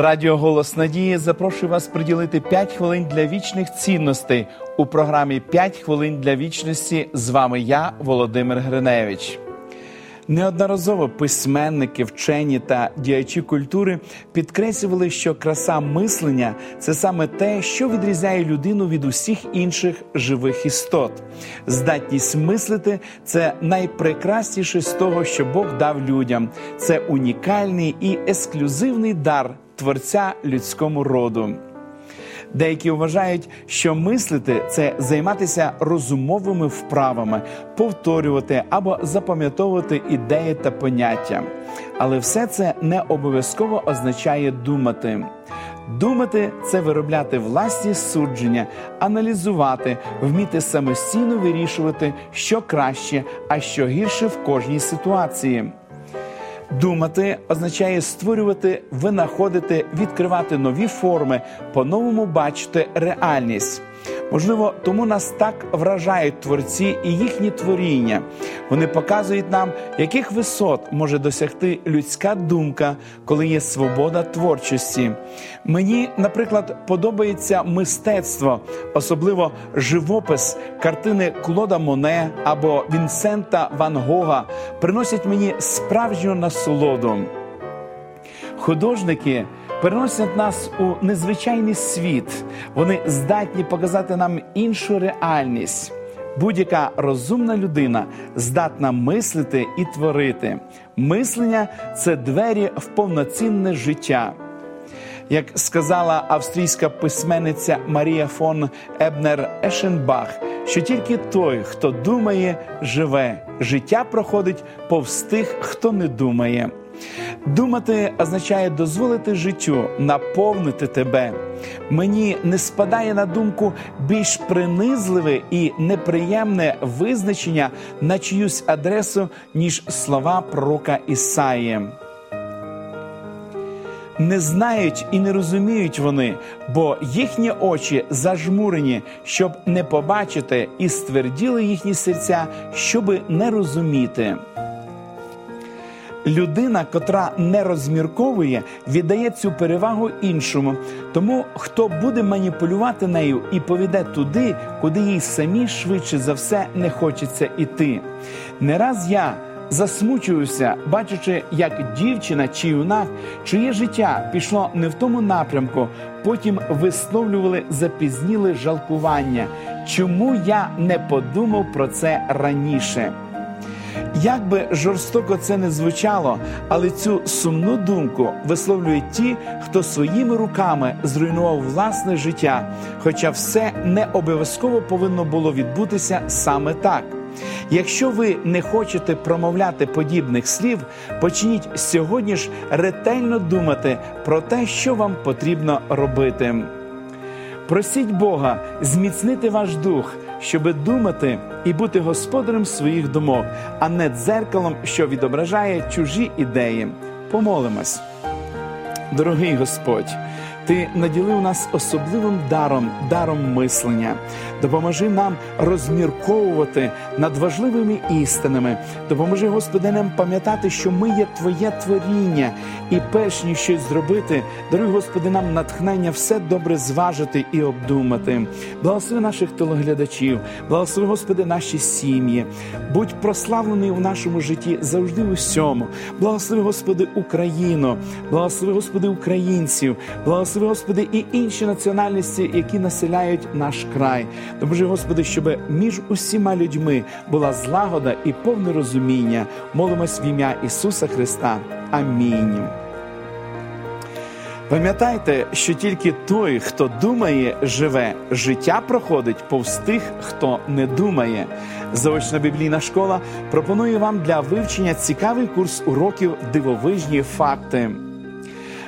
Радіо Голос Надії запрошує вас приділити 5 хвилин для вічних цінностей у програмі «5 хвилин для вічності. З вами я, Володимир Гриневич. Неодноразово письменники, вчені та діячі культури підкреслювали, що краса мислення це саме те, що відрізняє людину від усіх інших живих істот. Здатність мислити це найпрекрасніше з того, що Бог дав людям. Це унікальний і ексклюзивний дар творця людському роду. Деякі вважають, що мислити це займатися розумовими вправами, повторювати або запам'ятовувати ідеї та поняття. Але все це не обов'язково означає думати. Думати це виробляти власні судження, аналізувати, вміти самостійно вирішувати, що краще, а що гірше в кожній ситуації. Думати означає створювати, винаходити, відкривати нові форми, по-новому бачити реальність. Можливо, тому нас так вражають творці і їхні творіння. Вони показують нам, яких висот може досягти людська думка, коли є свобода творчості. Мені, наприклад, подобається мистецтво, особливо живопис, картини Клода Моне або Вінсента Ван Гога приносять мені справжню насолоду. Художники переносять нас у незвичайний світ. Вони здатні показати нам іншу реальність. Будь-яка розумна людина здатна мислити і творити. Мислення це двері в повноцінне життя. Як сказала австрійська письменниця Марія фон Ебнер Ешенбах, що тільки той, хто думає, живе, життя проходить повз тих, хто не думає. Думати означає дозволити життю наповнити тебе. Мені не спадає на думку більш принизливе і неприємне визначення на чиюсь адресу, ніж слова пророка Ісаї. Не знають і не розуміють вони, бо їхні очі зажмурені, щоб не побачити, і стверділи їхні серця, щоби не розуміти. Людина, котра не розмірковує, віддає цю перевагу іншому. Тому хто буде маніпулювати нею і поведе туди, куди їй самі швидше за все не хочеться іти. Не раз я засмучуюся, бачачи, як дівчина чи юнак, чиє життя пішло не в тому напрямку, потім висловлювали запізніле жалкування. Чому я не подумав про це раніше? Як би жорстоко це не звучало, але цю сумну думку висловлюють ті, хто своїми руками зруйнував власне життя, хоча все не обов'язково повинно було відбутися саме так. Якщо ви не хочете промовляти подібних слів, почніть сьогодні ж ретельно думати про те, що вам потрібно робити. Просіть Бога зміцнити ваш дух, щоби думати і бути господарем своїх думок, а не дзеркалом, що відображає чужі ідеї. Помолимось, дорогий Господь. Ти наділив нас особливим даром, даром мислення. Допоможи нам розмірковувати над важливими істинами. Допоможи, Господи, нам пам'ятати, що ми є Твоє творіння, і перш ніж щось зробити, даруй, Господи, нам натхнення все добре зважити і обдумати. Благослови наших телеглядачів, благослови, Господи, наші сім'ї. Будь прославлений у нашому житті завжди у всьому. Благослови, Господи, Україну, благослови, Господи, українців, благослови, Господи, і інші національності, які населяють наш край. Допоможи, Господи, щоб між усіма людьми була злагода і повне розуміння. Молимось в ім'я Ісуса Христа. Амінь. Пам'ятайте, що тільки той, хто думає, живе, життя проходить повз тих, хто не думає. Заочна біблійна школа пропонує вам для вивчення цікавий курс уроків дивовижні факти.